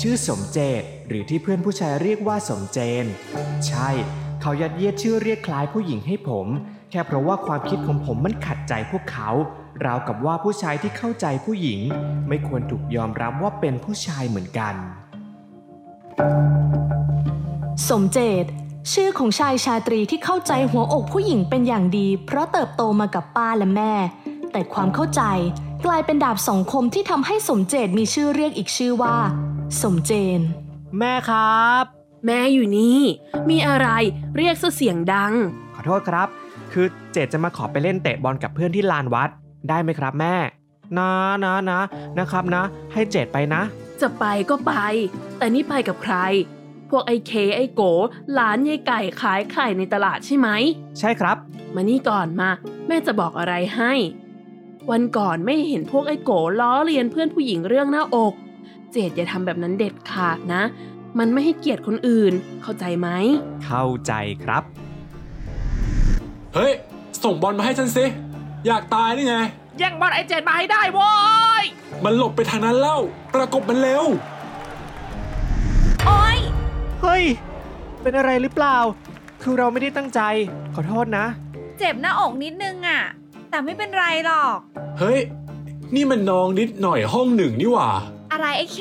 ชื่อสมเจตหรือที่เพื่อนผู้ชายเรียกว่าสมเจน ใช่ เขายัดเยียดชื่อเรียกคล้ายผู้หญิงให้ผม แค่เพราะว่าความคิดของผมมันขัดใจพวกเขา ราวกับว่าผู้ชายที่เข้าใจผู้หญิง ไม่ควรถูกยอมรับว่าเป็นผู้ชายเหมือนกัน สมเจตชื่อของชายชาตรีที่เข้าใจหัวอกผู้หญิงเป็นอย่างดี เพราะเติบโตมากับป้าและแม่ แต่ความเข้าใจกลายเป็นดาบสองคมที่ทำให้สมเจตมีชื่อเรียกอีกชื่อว่า สมเจน แม่ครับ แม่อยู่นี่ มีอะไรเรียกซะเสียงดัง ขอโทษครับ คือเจตจะมาขอไปเล่นเตะบอลกับเพื่อนที่ลานวัด ได้ไหมครับแม่ นะนะนะนะครับนะ ให้เจตไปนะ จะไปก็ไป แต่นี่ไปกับใคร พวกไอ้เคไอ้โกหลานยายไก่ขายไข่ในตลาดใช่ไหม ใช่ครับ มานี่ก่อนมา แม่จะบอกอะไรให้ วันก่อนไม่เห็นพวกไอ้โกล้อเลียนเพื่อนผู้หญิงเรื่องหน้าอก เจดอย่าทำแบบนั้นเด็ดขาดนะ มันไม่ให้เกียรติคนอื่น เข้าใจไหม เข้าใจครับ เฮ้ย ส่งบอลมาให้ฉันสิ อยากตายนี่ไง แย่งบอลไอเจตมาให้ได้โว้ย มันหลบไปทางนั้นแล้ว ประกบมันเร็ว โอ๊ยเฮ้ย เป็นอะไรหรือเปล่า คือเราไม่ได้ตั้งใจ ขอโทษนะ เจ็บหน้าอกนิดนึงอะแต่ไม่เป็นไรหรอก เฮ้ย นี่มันน้องนิดหน่อยห้องหนึ่งนี่หว่า อะไรไอ้เค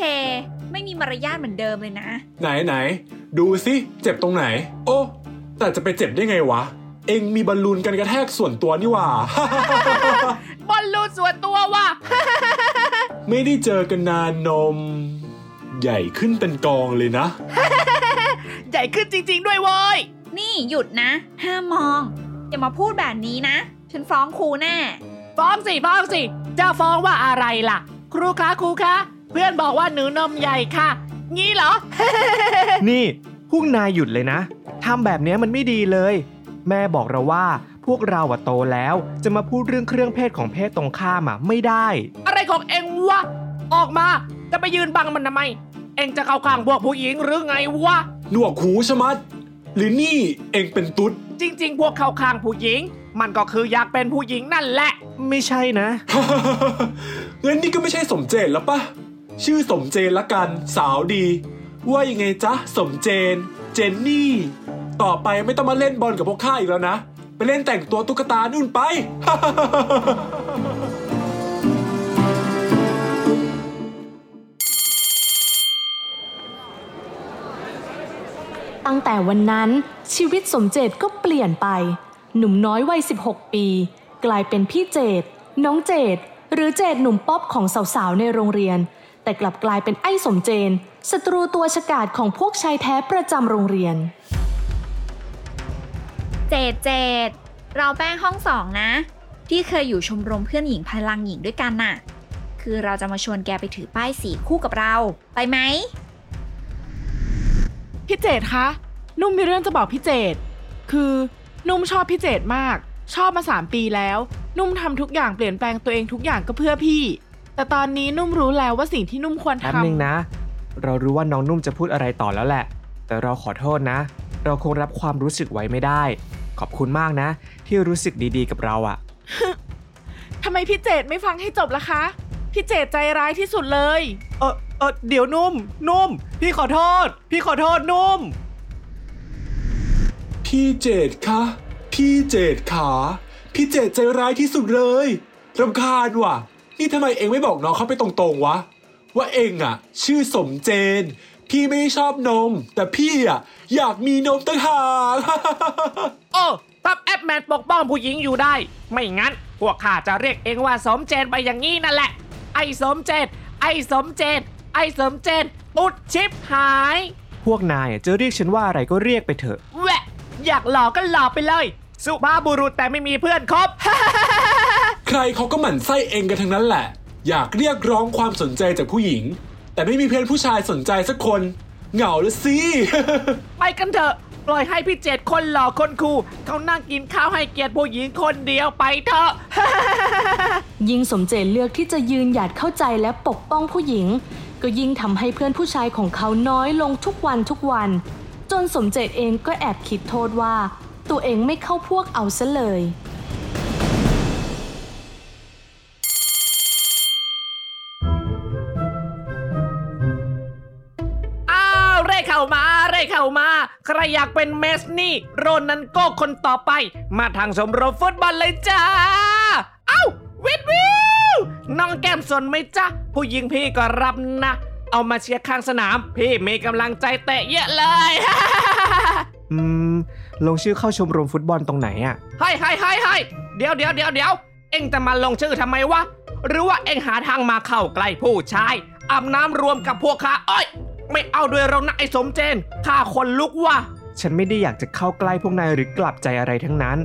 ไม่มีมารยาทเหมือนเดิมเลยนะ ไหนไหน ดูสิ เจ็บตรงไหน โอ้ แต่จะไปเจ็บได้ไงวะ เองมีบอลลูนกันกระแทกส่วนตัวนี่หว่า บอลลูนส่วนตัวว่ะ ไม่ได้เจอกันนานนม ใหญ่ขึ้นเป็นกองเลยนะ ใหญ่ขึ้นจริง ๆ ด้วยเว้ย นี่หยุดนะ ห้ามมอง อย่ามาพูดแบบนี้นะ ฉันฟ้องครูแน่ ฟ้องสิฟ้องสิ จะฟ้องว่าอะไรล่ะ ครูคะครูคะ เพื่อนบอกว่าหนูนมใหญ่ค่ะ งี้เหรอ นี่พวกนายหยุดเลยนะทำแบบเนี้ยมันไม่ดีเลย แม่บอกเราว่าพวกเราอะโตแล้วจะมาพูดเรื่องเครื่องเพศของเพศตรงข้ามอะไม่ได้ อะไรของเอ็งวะ ออกมาจะไปยืนบังมันทำไม เอ็งจะเข้าข้างพวกผู้หญิงหรือไงวะหนวกหูชะมัด หรือนี่เองเป็นตุ๊ด จริง ๆ พวกเข้าข้างผู้หญิง มันก็คืออยากเป็นผู้หญิงนั่นแหละ ไม่ใช่นะงั้นนี่ก็ไม่ใช่สมเจนแล้วปะ ชื่อสมเจนละกัน สาวดี ว่ายังไงจ๊ะ สมเจน เจนนี่ ต่อไปไม่ต้องมาเล่นบอลกับพวกข้าอีกแล้วนะ ไปเล่นแต่งตัวตุ๊กตานู่นไป ตั้งแต่วันนั้นชีวิตสมเจตก็เปลี่ยนไป หนุ่มน้อยวัย 16 ปี กลายเป็นพี่เจต น้องเจต หรือเจตหนุ่มป๊อปของสาวๆในโรงเรียน แต่กลับกลายเป็นไอ้สมเจนศัตรูตัวฉกาจของพวกชายแท้ประจำโรงเรียน เจดเจดเราแป้งห้องสองนะ ที่เคยอยู่ชมรมเพื่อนหญิงพลังหญิงด้วยกันน่ะ คือเราจะมาชวนแกไปถือป้ายสีคู่กับเรา ไปไหม พี่เจดคะ นุ่มมีเรื่องจะบอกพี่เจดคือนุ่มชอบพี่เจดมาก ชอบมาสามปีแล้ว นุ่มทำทุกอย่างเปลี่ยนแปลงตัวเองทุกอย่างก็เพื่อพี่ แต่ตอนนี้นุ่มรู้แล้วว่าสิ่งที่นุ่มควรแป๊บทำนึงนะ เรารู้ว่าน้องนุ่มจะพูดอะไรต่อแล้วแหละ แต่เราขอโทษนะ เราคงรับความรู้สึกไว้ไม่ได้ ขอบคุณมากนะ ที่รู้สึกดีๆกับเราอะทำไมพี่เจดไม่ฟังให้จบล่ะคะ พี่เจดใจร้ายที่สุดเลย เออเออเดี๋ยวนุ่ม นุ่ม พี่ขอโทษ พี่ขอโทษนุ่ม พี่เจดคะ พี่เจดขา พี่เจดใจร้ายที่สุดเลยรำคาญว่ะ นี่ทำไมเองไม่บอกน้องเขาไปตรงๆวะ ว่าเองอะชื่อสมเจน พี่ไม่ชอบนม แต่พี่อะอยากมีนมตั้งหากโอ้ทับแอปแมนปกป้องผู้หญิงอยู่ได้ ไม่งั้น พวกข้าจะเรียกเองว่าสมเจนไปอย่างนี้นั่นแหละ ไอ้สมเจน ไอ้สมเจน ไอ้สมเจนปุดชิปหาย พวกนายอะจะเรียกฉันว่าอะไรก็เรียกไปเถอะแหวะ อยากหลอกก็หลอกไปเลย สุภาพบุรุษแต่ไม่มีเพื่อนคบ ใครเขาก็หมั่นไส้เองกันทั้งนั้นแหละ อยากเรียกร้องความสนใจจากผู้หญิง แต่ไม่มีเพื่อนผู้ชายสนใจสักคน เหงาละสิไปกันเถอะ ปล่อยให้พี่เจดคนหล่อคนคูลเขานั่งกินข้าวให้เกียรติผู้หญิงคนเดียวไปเถอะ ยิ่งสมเจตเลือกที่จะยืนหยัดเข้าใจและปกป้องผู้หญิง ก็ยิ่งทำให้เพื่อนผู้ชายของเขาน้อยลงทุกวันทุกวัน จนสมเจตเองก็แอบคิดโทษว่า ตัวเองไม่เข้าพวกเอาซะเลย เร่เข้ามา ใครอยากเป็นเมสนี่ โรนันโก้คนต่อไป มาทางชมรมฟุตบอลเลยจ้า เอ้าวิดวิวน้องแก้มสนไหมจ๊ะ ผู้หญิงพี่ก็รับนะ เอามาเชียร์ข้างสนาม พี่มีกำลังใจเตะเยอะเลย อืม ลงชื่อเข้าชมรมฟุตบอลตรงไหนอะให้ให้ให้ให้เดี๋ยวเดี๋ยวเดี๋ยวเดี๋ยวเอ็งจะมาลงชื่อทำไมวะ หรือว่าเอ็งหาทางมาเข้าใกล้ผู้ชายอาบน้ำรวมกับพวกข้าเอ้ย ไม่เอาด้วยเรานะไอ้สมเจนข้าคนลุกว่ะ ฉันไม่ได้อยากจะเข้าใกล้พวกนายหรือกลับใจอะไรทั้งนั้น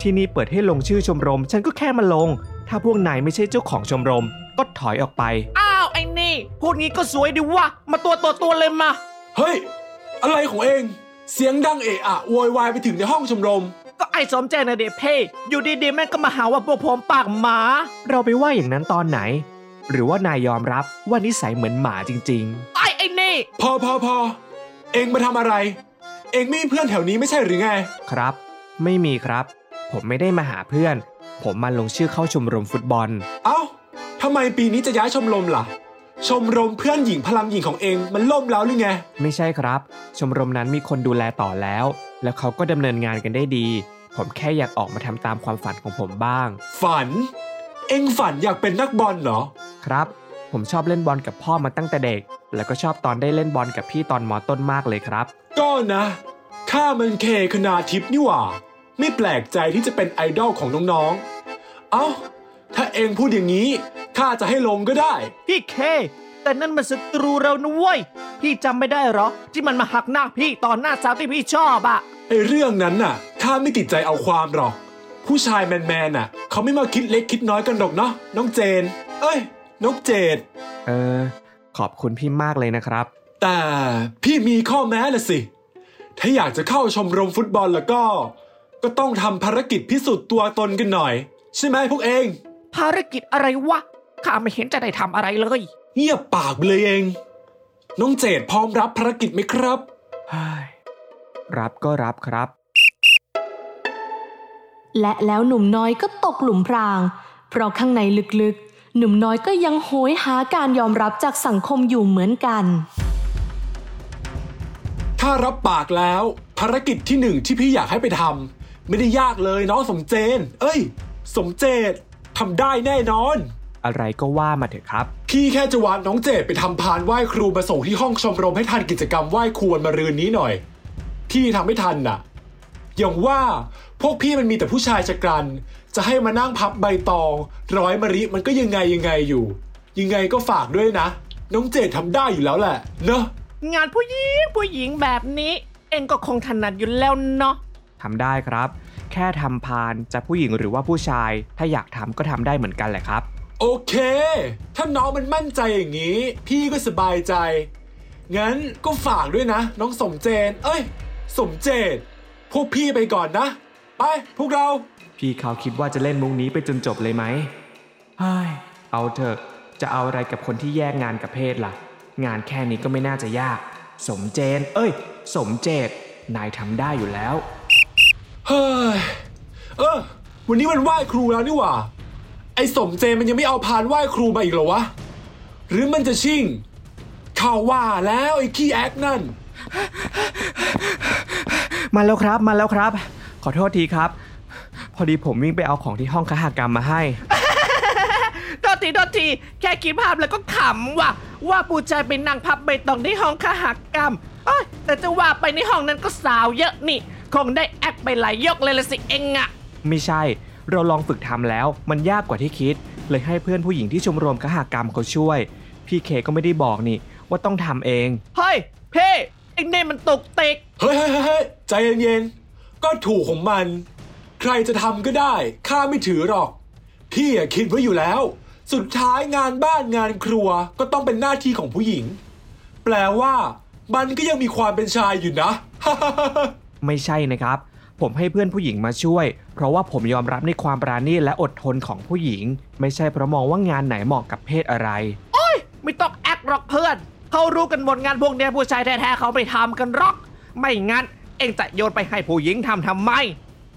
ที่นี่เปิดให้ลงชื่อชมรม ฉันก็แค่มาลง ถ้าพวกนายไม่ใช่เจ้าของชมรม ก็ถอยออกไป อ้าวไอ้นี่ พูดงี้ก็สวยดีวะมาตัวตัวตัวเลยมา เฮ้ย อะไรของเอง เสียงดังเอะอะโวยวายไปถึงในห้องชมรม ก็ไอ้สมเจนนะเดเพ่อยู่ดีๆแม่งก็มาหาว่าพวกผมปากหมา เราไปว่าอย่างนั้นตอนไหน หรือว่านายยอมรับว่านิสัยเหมือนหมาจริงไอ้ ไอ้นี่ พอพอพอเองมาทำอะไร เองไม่มีเพื่อนแถวนี้ไม่ใช่หรือไงๆครับ ไม่มีครับ ผมไม่ได้มาหาเพื่อน ผมมาลงชื่อเข้าชมรมฟุตบอล เอ้าทำไมปีนี้จะย้ายชมรมล่ะ ชมรมเพื่อนหญิงพลังหญิงของเองมันล่มแล้วหรือไง ไม่ใช่ครับ ชมรมนั้นมีคนดูแลต่อแล้ว แล้วเขาก็ดำเนินงานกันได้ดี ผมแค่อยากออกมาทำตามความฝันของผมบ้าง ฝัน เองฝันอยากเป็นนักบอลเหรอ ครับ ผมชอบเล่นบอลกับพ่อมาตั้งแต่เด็ก แล้วก็ชอบตอนได้เล่นบอลกับพี่ตอนมอต้นมากเลยครับ ก็นะข้ามันเคคณาทิพย์นี่หว่า ไม่แปลกใจที่จะเป็นไอดอลของน้องๆ เอ้า ถ้าเองพูดอย่างนี้ข้าจะให้ลงก็ได้ พี่เค แต่นั่นมันศัตรูเรานะเว้ย พี่จำไม่ได้เหรอ ที่มันมาหักหน้าพี่ตอนหน้าสาวที่พี่ชอบอะไอเรื่องนั้นน่ะข้าไม่ติดใจเอาความหรอก ผู้ชายแมนๆน่ะ เขาไม่มาคิดเล็กคิดน้อยกันหรอกเนาะน้องเจน เอ้ย น้องเจดเออ ขอบคุณพี่มากเลยนะครับ แต่พี่มีข้อแม้ละสิ ถ้าอยากจะเข้าชมรมฟุตบอลแล้วก็ ก็ต้องทำภารกิจพิสูจน์ตัวตนกันหน่อย ใช่ไหมพวกเอง ภารกิจอะไรวะข้าไม่เห็นจะได้ทำอะไรเลย เงียบปากไปเลยเอง น้องเจดพร้อมรับภารกิจไหมครับเฮ้ยรับก็รับครับ และแล้วหนุ่มน้อยก็ตกหลุมพราง เพราะข้างในลึกๆ หนุ่มน้อยก็ยังโหยหาการยอมรับจากสังคมอยู่เหมือนกัน ถ้ารับปากแล้ว ภารกิจที่หนึ่งที่พี่อยากให้ไปทำไม่ได้ยากเลยน้องสมเจน เอ้ย สมเจตทำได้แน่นอน อะไรก็ว่ามาเถอะครับ พี่แค่จะวานน้องเจดไปทำพานไหว้ครูมาส่งที่ห้องชมรมให้ทันกิจกรรมไหว้ครูวันมารืนนี้หน่อย พี่ทำไม่ทันน่ะอย่างว่าพวกพี่มันมีแต่ผู้ชายชะกัน จะให้มานั่งพับใบตอง ร้อยมะริมันก็ยังไงยังไงอยู่ ยังไงก็ฝากด้วยนะ น้องเจดทำได้อยู่แล้วแหละ เนอะงานผู้หญิงผู้หญิงแบบนี้ เองก็คงถนัดอยู่แล้วเนาะทำได้ครับ แค่ทำพานจะผู้หญิงหรือว่าผู้ชาย ถ้าอยากทำก็ทำได้เหมือนกันแหละครับ โอเค ถ้าน้องมันมั่นใจอย่างนี้ พี่ก็สบายใจ งั้นก็ฝากด้วยนะ น้องสมเจน เอ้ย สมเจตพวกพี่ไปก่อนนะ ไปพวกเรา พี่เขาคิดว่าจะเล่นมุกนี้ไปจนจบเลยไหมเฮ้ยเอาเถอะ จะเอาอะไรกับคนที่แยกงานกับเพศล่ะ งานแค่นี้ก็ไม่น่าจะยาก สมเจน เอ้ย สมเจต นายทำได้อยู่แล้ว เฮ้ย เออ วันนี้วันไหว้ครูแล้วนี่หว่า ไอ้สมเจนมันยังไม่เอาพานไหว้ครูมาอีกเหรอวะ หรือมันจะชิ่ง ข่าวว่าแล้วไอ้ขี้แอคนั่น มาแล้วครับ มาแล้วครับ ขอโทษทีครับพ อดีผมวิ่งไปเอาของที่ห้องคหกรรมมาให้ โทษทีโทษทีแค่คิดภาพแล้วก็ขำว่ะ ว่าปูใจไปนั่งพับใบตองที่ห้องขหักกรรมเอ้ยแต่จะว่าไปในห้องนั้นก็สาวเยอะนี่ คงได้แอคไปหลายยกเลยละสิเองอะไม่ใช่ เราลองฝึกทำแล้วมันยากกว่าที่คิด เลยให้เพื่อนผู้หญิงที่ชมรมคหกรรมเขาช่วย พี่เคก็ไม่ได้บอกนี่ ว่าต้องทำเอง เฮ้ยเพ่เองเนี่ยมันตุกติกเฮ้ยเฮ้ยเฮ้ยเฮ้ยใจเย็นๆ ก็ถูกของมัน ใครจะทำก็ได้ ข้าไม่ถือหรอก พี่อะคิดไว้อยู่แล้ว สุดท้ายงานบ้านงานครัวก็ต้องเป็นหน้าที่ของผู้หญิง แปลว่า มันก็ยังมีความเป็นชายอยู่นะ ไม่ใช่นะครับ ผมให้เพื่อนผู้หญิงมาช่วย เพราะว่าผมยอมรับในความปราณีตและอดทนของผู้หญิง ไม่ใช่เพราะมองว่างานไหนเหมาะกับเพศอะไรไม่ต้องแอคหรอกเพื่อน เขารู้กันหมดงานพวกเนี้ยผู้ชายแท้ๆเขาไม่ทำกันหรอก ไม่งั้นเองจะโยนไปให้ผู้หญิงทำทำไม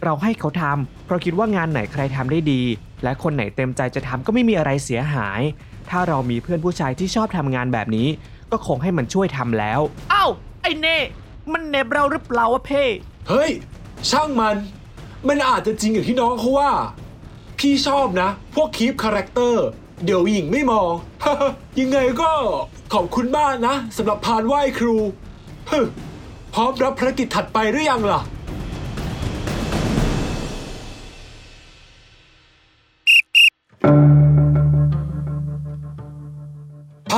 เราให้เขาทำเพราะคิดว่างานไหนใครทำได้ดี และคนไหนเต็มใจจะทำก็ไม่มีอะไรเสียหาย ถ้าเรามีเพื่อนผู้ชายที่ชอบทำงานแบบนี้ ก็คงให้มันช่วยทำแล้วเอ้าไอ้เน่มันเหน็บเราหรือเปล่าวะเพ่เฮ้ย ช่างมัน มันอาจจะจริงอย่างที่น้องเขาว่า พี่ชอบนะ พวกคีปคาแรคเตอร์เดี๋ยวหญิงไม่มอง ยังไงก็ขอบคุณมากนะสำหรับพานไหว้ครูฮึพร้อมรับภารกิจถัดไปหรือยังล่ะ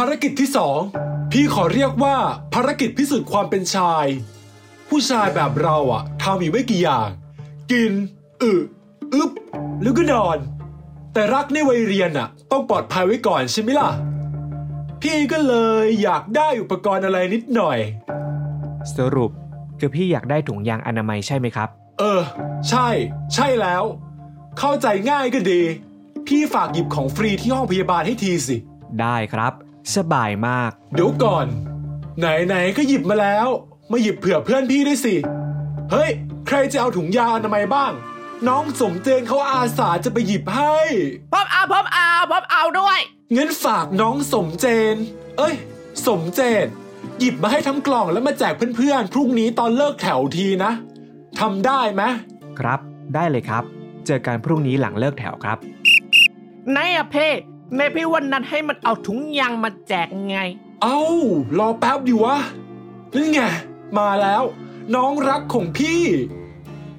ารกิจที่สองพี่ขอเรียกว่าภารกิจพิสูจน์ความเป็นชาย ผู้ชายแบบเราอะทำอยู่ไม่กี่อย่าง กิน อึอึบแล้วก็นอน แต่รักในวัยเรียนอะต้องปลอดภัยไว้ก่อนใช่ไหมล่ะ พี่ก็เลยอยากได้อุปกรณ์อะไรนิดหน่อย สรุปคือพี่อยากได้ถุงยางอนามัยใช่ไหมครับ เออ ใช่ ใช่แล้ว เข้าใจง่ายก็ดี พี่ฝากหยิบของฟรีที่ห้องพยาบาลให้ทีสิ ได้ครับ สบายมาก เดี๋ยวก่อน ไหนๆก็หยิบมาแล้ว มาหยิบเผื่อเพื่อนพี่ด้วยสิ เฮ้ย ใครจะเอาถุงยางอนามัยบ้าง น้องสมเจนเขาอาสาจะไปหยิบให้พร้อมเอาพร้อมเอาพร้อมเอาด้วยงั้นฝากน้องสมเจน เอ้ย สมเจน หยิบมาให้ทั้งกล่องแล้วมาแจกเพื่อนๆพรุ่งนี้ตอนเลิกแถวทีนะทำได้ไหมครับ ได้เลยครับ เจอกันพรุ่งนี้หลังเลิกแถวครับไหนอะเพ่ ในพี่วันนั้นให้มันเอาถุงยางมาแจกไง เอ้ารอแป๊บดิวะนั่นไง มาแล้ว น้องรักของพี่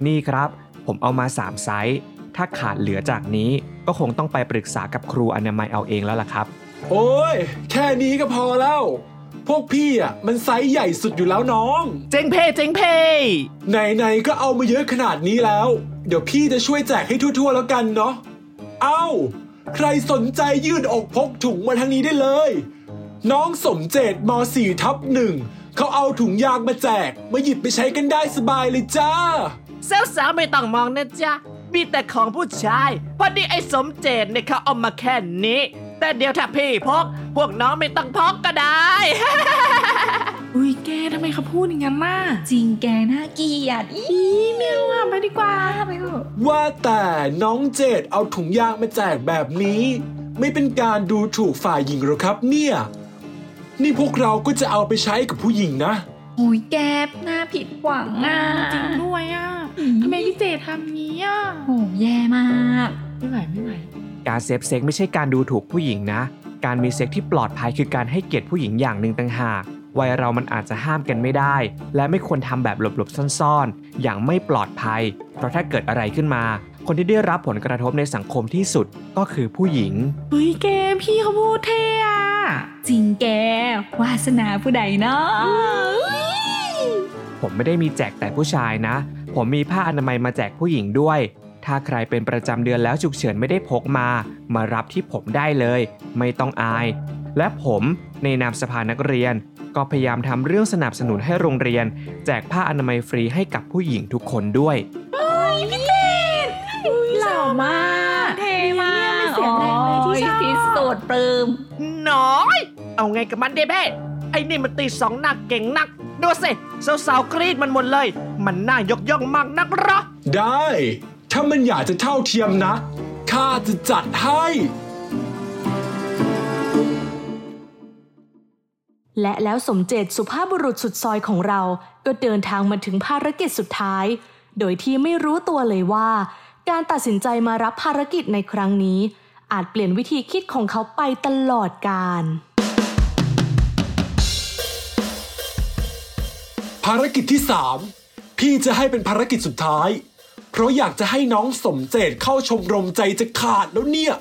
นี่ครับ ผมเอามา3ไซส์ ถ้าขาดเหลือจากนี้ก็คงต้องไปปรึกษากับครูอนามัยเอาเองแล้วล่ะครับ โอ้ย แค่นี้ก็พอแล้ว พวกพี่อะมันไซส์ใหญ่สุดอยู่แล้วน้อง เจ๋งเพ่เจ๋งเพ่ไหนๆก็เอามาเยอะขนาดนี้แล้ว เดี๋ยวพี่จะช่วยแจกให้ทั่วๆแล้วกันเนาะ เอ้า ใครสนใจยืดอกพกถุงมาทางนี้ได้เลย น้องสมเจตม .4 ทับหนึ่งเขาเอาถุงยางมาแจก มาหยิบไปใช้กันได้สบายเลยจ้า สาวๆไม่ต้องมองนะจ๊ะ มีแต่ของผู้ชาย พอดีไอ้สมเจตเนี่ยเขาเอามาแค่นี้ แต่เดี๋ยวถ้าพี่พก พวกน้องไม่ต้องพกก็ได้ อุ้ยแกทำไมเขาพูดอย่างนั้นน่ะจริงแกน่าเกลียดอีเมียวอะไปดีกว่าไปเถอะว่าแต่น้องเจดเอาถุงยางมาแจกแบบนี้ ไม่เป็นการดูถูกฝ่ายหญิงหรอครับเนี่ย นี่พวกเราก็จะเอาไปใช้กับผู้หญิงนะโอ้ยแกน่าผิดหวังอะจริงด้วยอะทำไมพี่เจทำงี้อะโหแย่มากไม่ไหวไม่ไหวการ safe sex ไม่ใช่การดูถูกผู้หญิงนะ การมีเซ็กส์ที่ปลอดภัยคือการให้เกียรติผู้หญิงอย่างหนึ่งต่างหาก วัยเรามันอาจจะห้ามกันไม่ได้ และไม่ควรทำแบบหลบๆซ่อนๆ อย่างไม่ปลอดภัย เพราะถ้าเกิดอะไรขึ้นมา คนที่ได้รับผลกระทบในสังคมที่สุดก็คือผู้หญิงเฮ้ยแกพี่เขาพูดเท่อะจริงแก วาสนาผู้ใดเนาะผมไม่ได้มีแจกแต่ผู้ชายนะ ผมมีผ้าอนามัยมาแจกผู้หญิงด้วยถ้าใครเป็นประจำเดือนแล้วฉุกเฉินไม่ได้พกมา มารับที่ผมได้เลย ไม่ต้องอาย และผมในนามสภานักเรียน ก็พยายามทำเรื่องสนับสนุนให้โรงเรียน แจกผ้าอนามัยฟรีให้กับผู้หญิงทุกคนด้วยหล่อมากเท่มากเสียงแรงเลยที่ชอบพิสุดปลื้มน้อย เอาไงกับมันเดเบ้ไอ้นี่มันตีสองหนักเก่งนักดูสิสาวๆกรีดมันหมดเลย มันน่ายกย่องมากนักเหรอได้ ถ้ามันอยากจะเท่าเทียมนะข้าจะจัดให้ และแล้วสมเจตสุภาพบุรุษสุดซอยของเรา ก็เดินทางมาถึงภารกิจสุดท้าย โดยที่ไม่รู้ตัวเลยว่า การตัดสินใจมารับภารกิจในครั้งนี้ อาจเปลี่ยนวิธีคิดของเขาไปตลอดกาลภารกิจที่ 3 พี่จะให้เป็นภารกิจสุดท้าย เพราะอยากจะให้น้องสมเจตเข้าชมรมใจจะขาดแล้วเนี่ย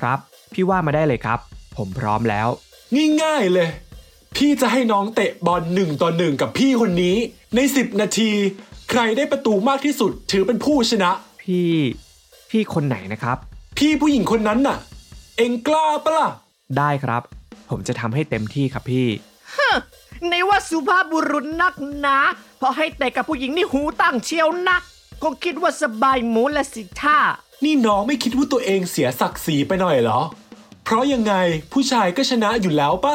ครับ พี่ว่ามาได้เลยครับ ผมพร้อมแล้ว ง่ายๆเลย พี่จะให้น้องเตะบอลหนึ่งต่อหนึ่งกับพี่คนนี้ ใน 10 นาที ใครได้ประตูมากที่สุดถือเป็นผู้ชนะ พี่พี่คนไหนนะครับ พี่ผู้หญิงคนนั้นน่ะ เองกล้าปะล่ะ ได้ครับ ผมจะทำให้เต็มที่ครับพี่ในว่าสุภาพบุรุษนักหนาพอให้แต่กับผู้หญิงนี่หูตั้งเชียวนักก็คิดว่าสบายหมูและสิท่า นี่น้องไม่คิดว่าตัวเองเสียศักดิ์ศรีไปหน่อยเหรอ เพราะยังไงผู้ชายก็ชนะอยู่แล้วปะ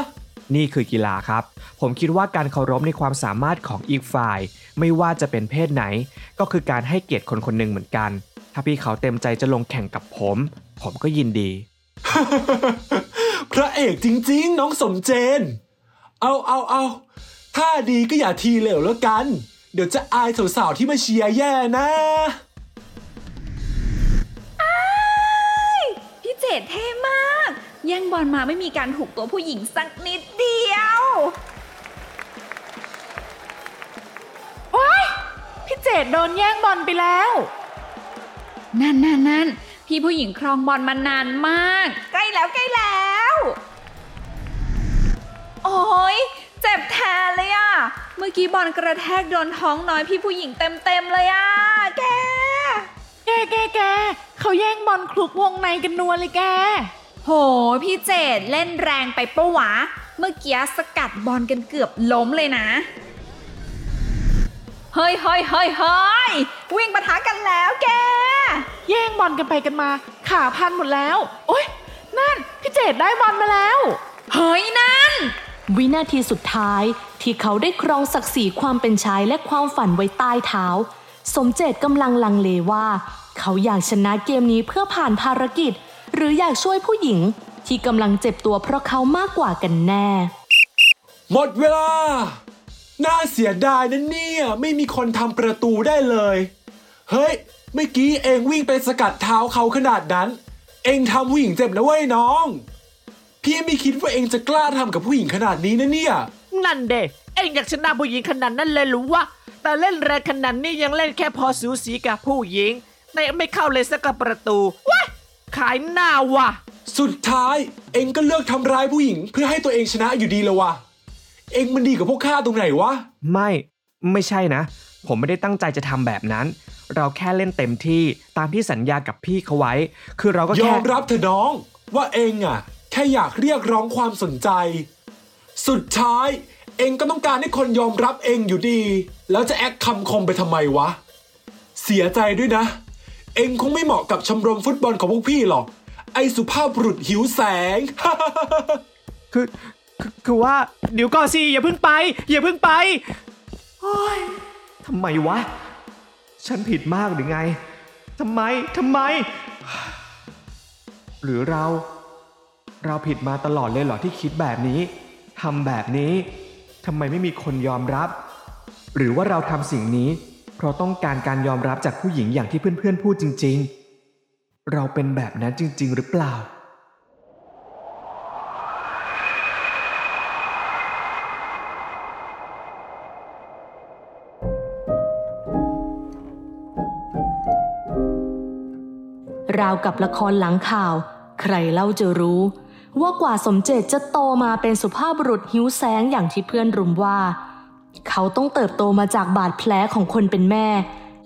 นี่คือกีฬาครับ ผมคิดว่าการเคารพในความสามารถของอีกฝ่าย ไม่ว่าจะเป็นเพศไหน ก็คือการให้เกียรติคนคนหนึ่งเหมือนกัน ถ้าพี่เขาเต็มใจจะลงแข่งกับผม ผมก็ยินดี พระเอกจริงๆ น้องสมเจน เอาเอาเอาถ้าดีก็อย่าทีเหลวแล้วกัน เดี๋ยวจะอายสาวๆที่มาเชียร์แย่นะพี่เจดเท่มาก แย่งบอลมาไม่มีการถูกตัวผู้หญิงสักนิดเดียวพี่เจดโดนแย่งบอลไปแล้ว นั่นนั่นนั่นพี่ผู้หญิงครองบอลมานานมาก ใกล้แล้วใกล้แล้ว โอ้ยเจ็บแทนเลยอะเมื่อกี้บอลกระแทกโดนท้องน้อยพี่ผู้หญิงเต็มเต็มๆเลยอะแก แกแกแกเขาแย่งบอลคลุกวงในกันนัวเลยแก โห พี่เจดเล่นแรงไปปะวะ เมื่อกี้สกัดบอลกันเกือบล้มเลยนะ เฮ้ยเฮ้ยเฮ้ยเฮ้ยวิ่งปะทะกันแล้วแก แย่งบอลกันไปกันมา ขาพันหมดแล้ว โอ๊ย นั่น พี่เจดได้บอลมาแล้ว เฮ้ย นั่น วินาทีสุดท้ายที่เขาได้ครองศักดิ์ศรีความเป็นชายและความฝันไว้ใต้เท้า สมเจตกำลังลังเลว่า เขาอยากชนะเกมนี้เพื่อผ่านภารกิจ หรืออยากช่วยผู้หญิงที่กำลังเจ็บตัวเพราะเขามากกว่ากันแน่ หมดเวลา น่าเสียดายนะเนี่ยไม่มีคนทำประตูได้เลย เฮ้ย เมื่อกี้เองวิ่งไปสกัดเท้าเขาขนาดนั้น เองทำผู้หญิงเจ็บนะเว้ยน้อง พี่ไม่คิดว่าเองจะกล้าทำกับผู้หญิงขนาดนี้นะเนี่ย นั่นเด็เอ็งอยากชนะผู้หญิงขนาดนั้นเลยหรือวะแต่เล่นแรงขนาดนี้ยังเล่นแค่พอสูสีกับผู้หญิงแต่ไม่เข้าเลยสักกับประตูว้าย ขายหน้าว่ะ สุดท้ายเองก็เลือกทำร้ายผู้หญิง เพื่อให้ตัวเองชนะอยู่ดีแล้ววะ เองมันดีกับพวกข้าตรงไหนวะ ไม่ ไม่ใช่นะ ผมไม่ได้ตั้งใจจะทำแบบนั้น เราแค่เล่นเต็มที่ตามที่สัญญากับพี่เขาไว้ คือเราก็ยแค่อมรับเถอะน้อง ว่าเองอะ แค่อยากเรียกร้องความสนใจ สุดท้าย เองก็ต้องการให้คนยอมรับเองอยู่ดี แล้วจะแอคคำคมไปทำไมวะ เสียใจด้วยนะ เองคงไม่เหมาะกับชมรมฟุตบอลของพวกพี่หรอก ไอสุภาพบุรุษหิวแสง คือคือคือว่าเดี๋ยวก่อนสิอย่าเพิ่งไป อย่าเพิ่งไปทำไมวะ ฉันผิดมากหรือไงทำไมทำไม หรือเรา เราผิดมาตลอดเลยเหรอที่คิดแบบนี้ทำแบบนี้ทำไมไม่มีคนยอมรับ หรือว่าเราทำสิ่งนี้ เพราะต้องการการยอมรับจากผู้หญิงอย่างที่เพื่อนๆพูดจริง ๆ เราเป็นแบบนั้นจริง ๆ หรือเปล่า ราวกับละครหลังข่าว ใครเล่าจะรู้ ว่ากว่าสมเจตจะโตมาเป็นสุภาพบุรุษหิวแสงอย่างที่เพื่อนรุมว่า เขาต้องเติบโตมาจากบาดแผลของคนเป็นแม่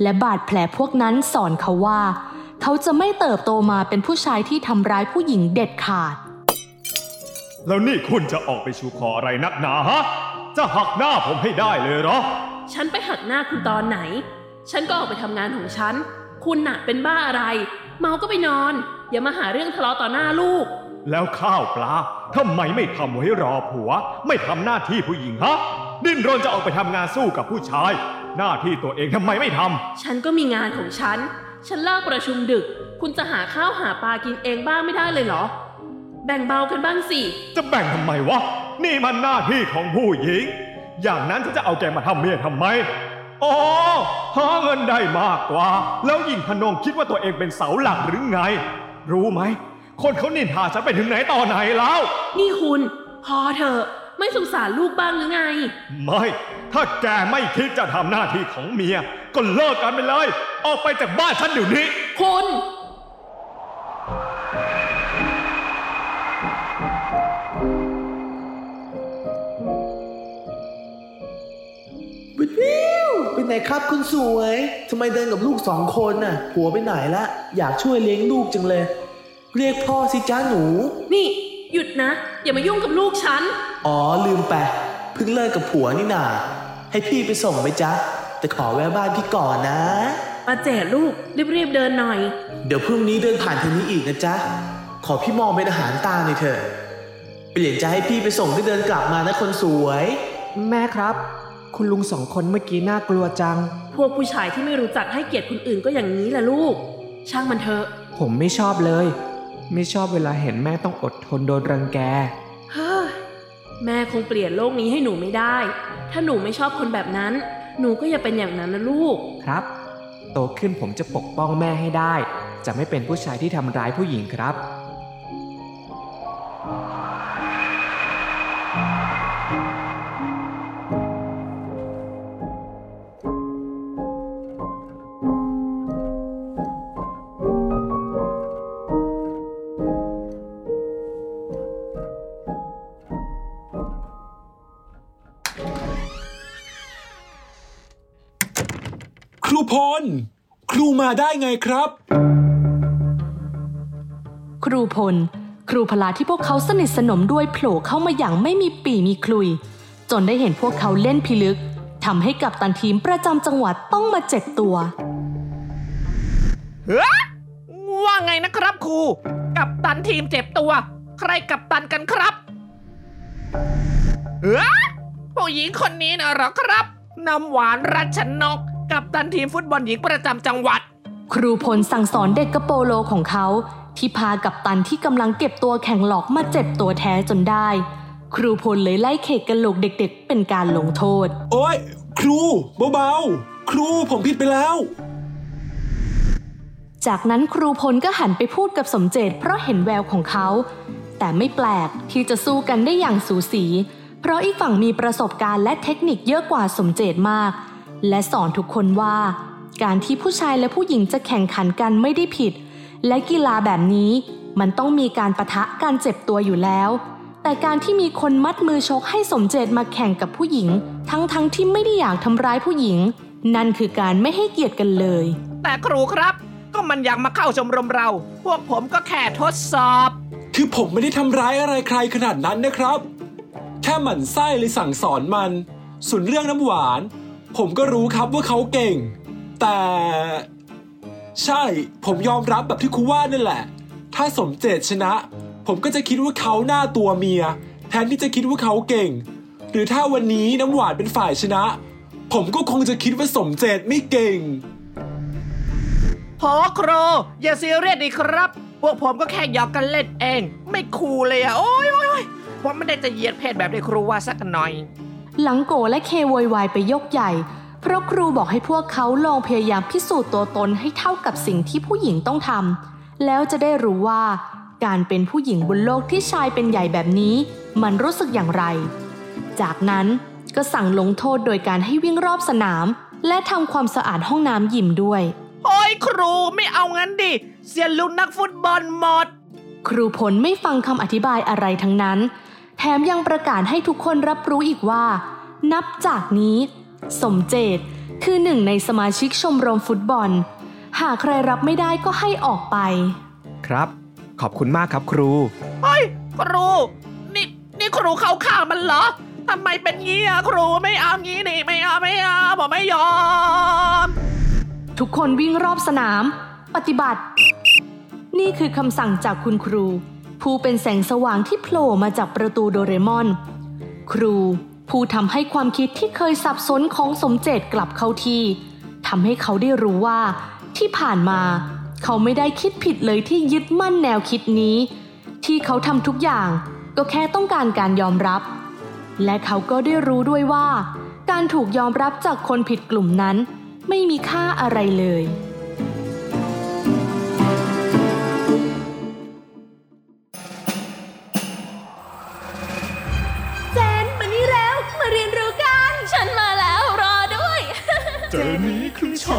และบาดแผลพวกนั้นสอนเขาว่า เขาจะไม่เติบโตมาเป็นผู้ชายที่ทำร้ายผู้หญิงเด็ดขาด แล้วนี่คุณจะออกไปชูคออะไรนักหนาฮะ จะหักหน้าผมให้ได้เลยเหรอ ฉันไปหักหน้าคุณตอนไหน ฉันก็ออกไปทำงานของฉัน คุณน่ะเป็นบ้าอะไร เมาก็ไปนอน อย่ามาหาเรื่องทะเลาะต่อหน้าลูก แล้วข้าวปลาทำไมไม่ทำไว้รอผัว ไม่ทำหน้าที่ผู้หญิงฮะ ดิ้นรนจะออกไปทำงานสู้กับผู้ชาย หน้าที่ตัวเองทำไมไม่ทำฉันก็มีงานของฉัน ฉันเลิกประชุมดึก คุณจะหาข้าวหาปลากินเองบ้างไม่ได้เลยเหรอ แบ่งเบากันบ้างสิ จะแบ่งทำไมวะ นี่มันหน้าที่ของผู้หญิง อย่างนั้นฉันจะเอาแกมาทำเมียทำไมอ๋อหาเงินได้มากกว่า แล้วยิ่งพนงคิดว่าตัวเองเป็นเสาหลักหรือไง รู้ไหม คนเขานินทาฉันไปถึงไหนต่อไหนแล้ว นี่คุณ พอเถอะ ไม่สงสารลูกบ้างหรือไง ไม่ ถ้าแกไม่คิดจะทำหน้าที่ของเมีย ก็เลิกกันไปเลย ออกไปจากบ้านฉันเดี๋ยวนี้ คุณวิววิวเป็นไหนครับคุณสวยทำไมเดินกับลูกสองคนน่ะผัวไปไหนละ อยากช่วยเลี้ยงลูกจังเลย เรียกพ่อสิจ้าหนู นี่ หยุดนะ อย่ามายุ่งกับลูกฉัน อ๋อลืมไปเพิ่งเลิกกับผัวนี่นาให้พี่ไปส่งไหมจ๊ะ แต่ขอแวะบ้านพี่ก่อนนะ มาเจดลูกรีบๆเดินหน่อย เดี๋ยวพรุ่งนี้เดินผ่านทางนี้อีกนะจ๊ะ ขอพี่มองเป็นอาหารตาหน่อยเถอะ เปลี่ยนใจให้พี่ไปส่งที่เดินกลับมานะคนสวย แม่ครับ คุณลุงสองคนเมื่อกี้น่ากลัวจัง พวกผู้ชายที่ไม่รู้จักให้เกียรติคนอื่นก็อย่างนี้แหละลูก ช่างมันเถอะ ผมไม่ชอบเลย ไม่ชอบเวลาเห็นแม่ต้องอดทนโดนรังแกเฮ้ยแม่คงเปลี่ยนโลกนี้ให้หนูไม่ได้ ถ้าหนูไม่ชอบคนแบบนั้น หนูก็อย่าเป็นอย่างนั้นนะลูก ครับ โตขึ้นผมจะปกป้องแม่ให้ได้ จะไม่เป็นผู้ชายที่ทำร้ายผู้หญิงครับ พล ครูมาได้ไงครับ ครูพล ครูพลาที่พวกเขาสนิทสนมด้วยโผล่เข้ามาอย่างไม่มีปีมีคลุย จนได้เห็นพวกเขาเล่นพิลึกทำให้กับตันทีมประจำจังหวัดต้องมาเจ็บตัวเฮ้ยว่าไงนะครับครู กับตันทีมเจ็บตัว ใครกับตันกันครับเฮ้ยผู้หญิงคนนี้นะเหรอครับ น้ำหวานรัชนก กับตันทีมฟุตบอลหญิงประจำจังหวัด ครูพลสั่งสอนเด็กกระโปโลของเขา ที่พากับตันที่กำลังเก็บตัวแข่งหลอกมาเจ็บตัวแท้จนได้ ครูพลเลยไล่เขกกระโหลกเด็กๆ เป็นการลงโทษ โอ้ยครูเบาๆ ครูผมผิดไปแล้ว จากนั้นครูพลก็หันไปพูดกับสมเจตเพราะเห็นแววของเขา แต่ไม่แปลกที่จะสู้กันได้อย่างสูสี เพราะอีกฝั่งมีประสบการณ์และเทคนิคเยอะกว่าสมเจตมาก และสอนทุกคนว่า การที่ผู้ชายและผู้หญิงจะแข่งขันกันไม่ได้ผิด และกีฬาแบบนี้มันต้องมีการประทะการเจ็บตัวอยู่แล้ว แต่การที่มีคนมัดมือชกให้สมเจตมาแข่งกับผู้หญิง ทั้งๆทที่ไม่ได้อยากทำร้ายผู้หญิง นั่นคือการไม่ให้เกียรติกันเลย แต่ครูครับ ก็มันอยากมาเข้าชมรมเรา พวกผมก็แค่ทดสอบ คือผมไม่ได้ทำร้ายอะไรใครขนาดนั้นนะครับ แค่หมั่นไส้เลยสั่งสอนมัน ส่วนเรื่องน้ำหวาน ผมก็รู้ครับว่าเขาเก่ง แต่ ใช่ ผมยอมรับแบบที่ครูว่านั่นแหละ ถ้าสมเจตชนะ ผมก็จะคิดว่าเขาหน้าตัวเมีย แทนที่จะคิดว่าเขาเก่ง หรือถ้าวันนี้น้ำหวานเป็นฝ่ายชนะ ผมก็คงจะคิดว่าสมเจตไม่เก่งพอครูอย่าซีเรียสดีครับ พวกผมก็แค่หยอกกันเล่นเอง ไม่คูลเลยอะโอ้ยโอ้ยโอ้ยผมไม่ได้จะเหยียดเพศแบบที่ครูว่าสักหน่อย หลังโกและเคโวยวายไปยกใหญ่ เพราะครูบอกให้พวกเขาลองพยายามพิสูจน์ตัวตนให้เท่ากับสิ่งที่ผู้หญิงต้องทำแล้วจะได้รู้ว่า การเป็นผู้หญิงบนโลกที่ชายเป็นใหญ่แบบนี้ มันรู้สึกอย่างไร จากนั้นก็สั่งลงโทษโดยการให้วิ่งรอบสนาม และทำความสะอาดห้องน้ำยิมด้วยโอ้ยครูไม่เอางั้นดิ เสียลูกนักฟุตบอลหมด ครูผลไม่ฟังคำอธิบายอะไรทั้งนั้น แถมยังประกาศให้ทุกคนรับรู้อีกว่า นับจากนี้ สมเจตคือหนึ่งในสมาชิกชมรมฟุตบอล หากใครรับไม่ได้ก็ให้ออกไป ครับ ขอบคุณมากครับครู เฮ้ย ครู นี่นี่ครูเข้าข้างมันเหรอทำไมเป็นงี้อะครูไม่เอางี้นี่ไม่เอาไม่เอาผมไม่ยอม ทุกคนวิ่งรอบสนาม ปฏิบัติ นี่คือคำสั่งจากคุณครู ผู้เป็นแสงสว่างที่โผล่มาจากประตูโดเรมอน ครู ผู้ทำให้ความคิดที่เคยสับสนของสมเจตกลับเข้าที่ทำให้เขาได้รู้ว่า ที่ผ่านมา เขาไม่ได้คิดผิดเลยที่ยึดมั่นแนวคิดนี้ ที่เขาทำทุกอย่าง ก็แค่ต้องการการยอมรับ และเขาก็ได้รู้ด้วยว่า การถูกยอมรับจากคนผิดกลุ่มนั้น ไม่มีค่าอะไรเลย อฉั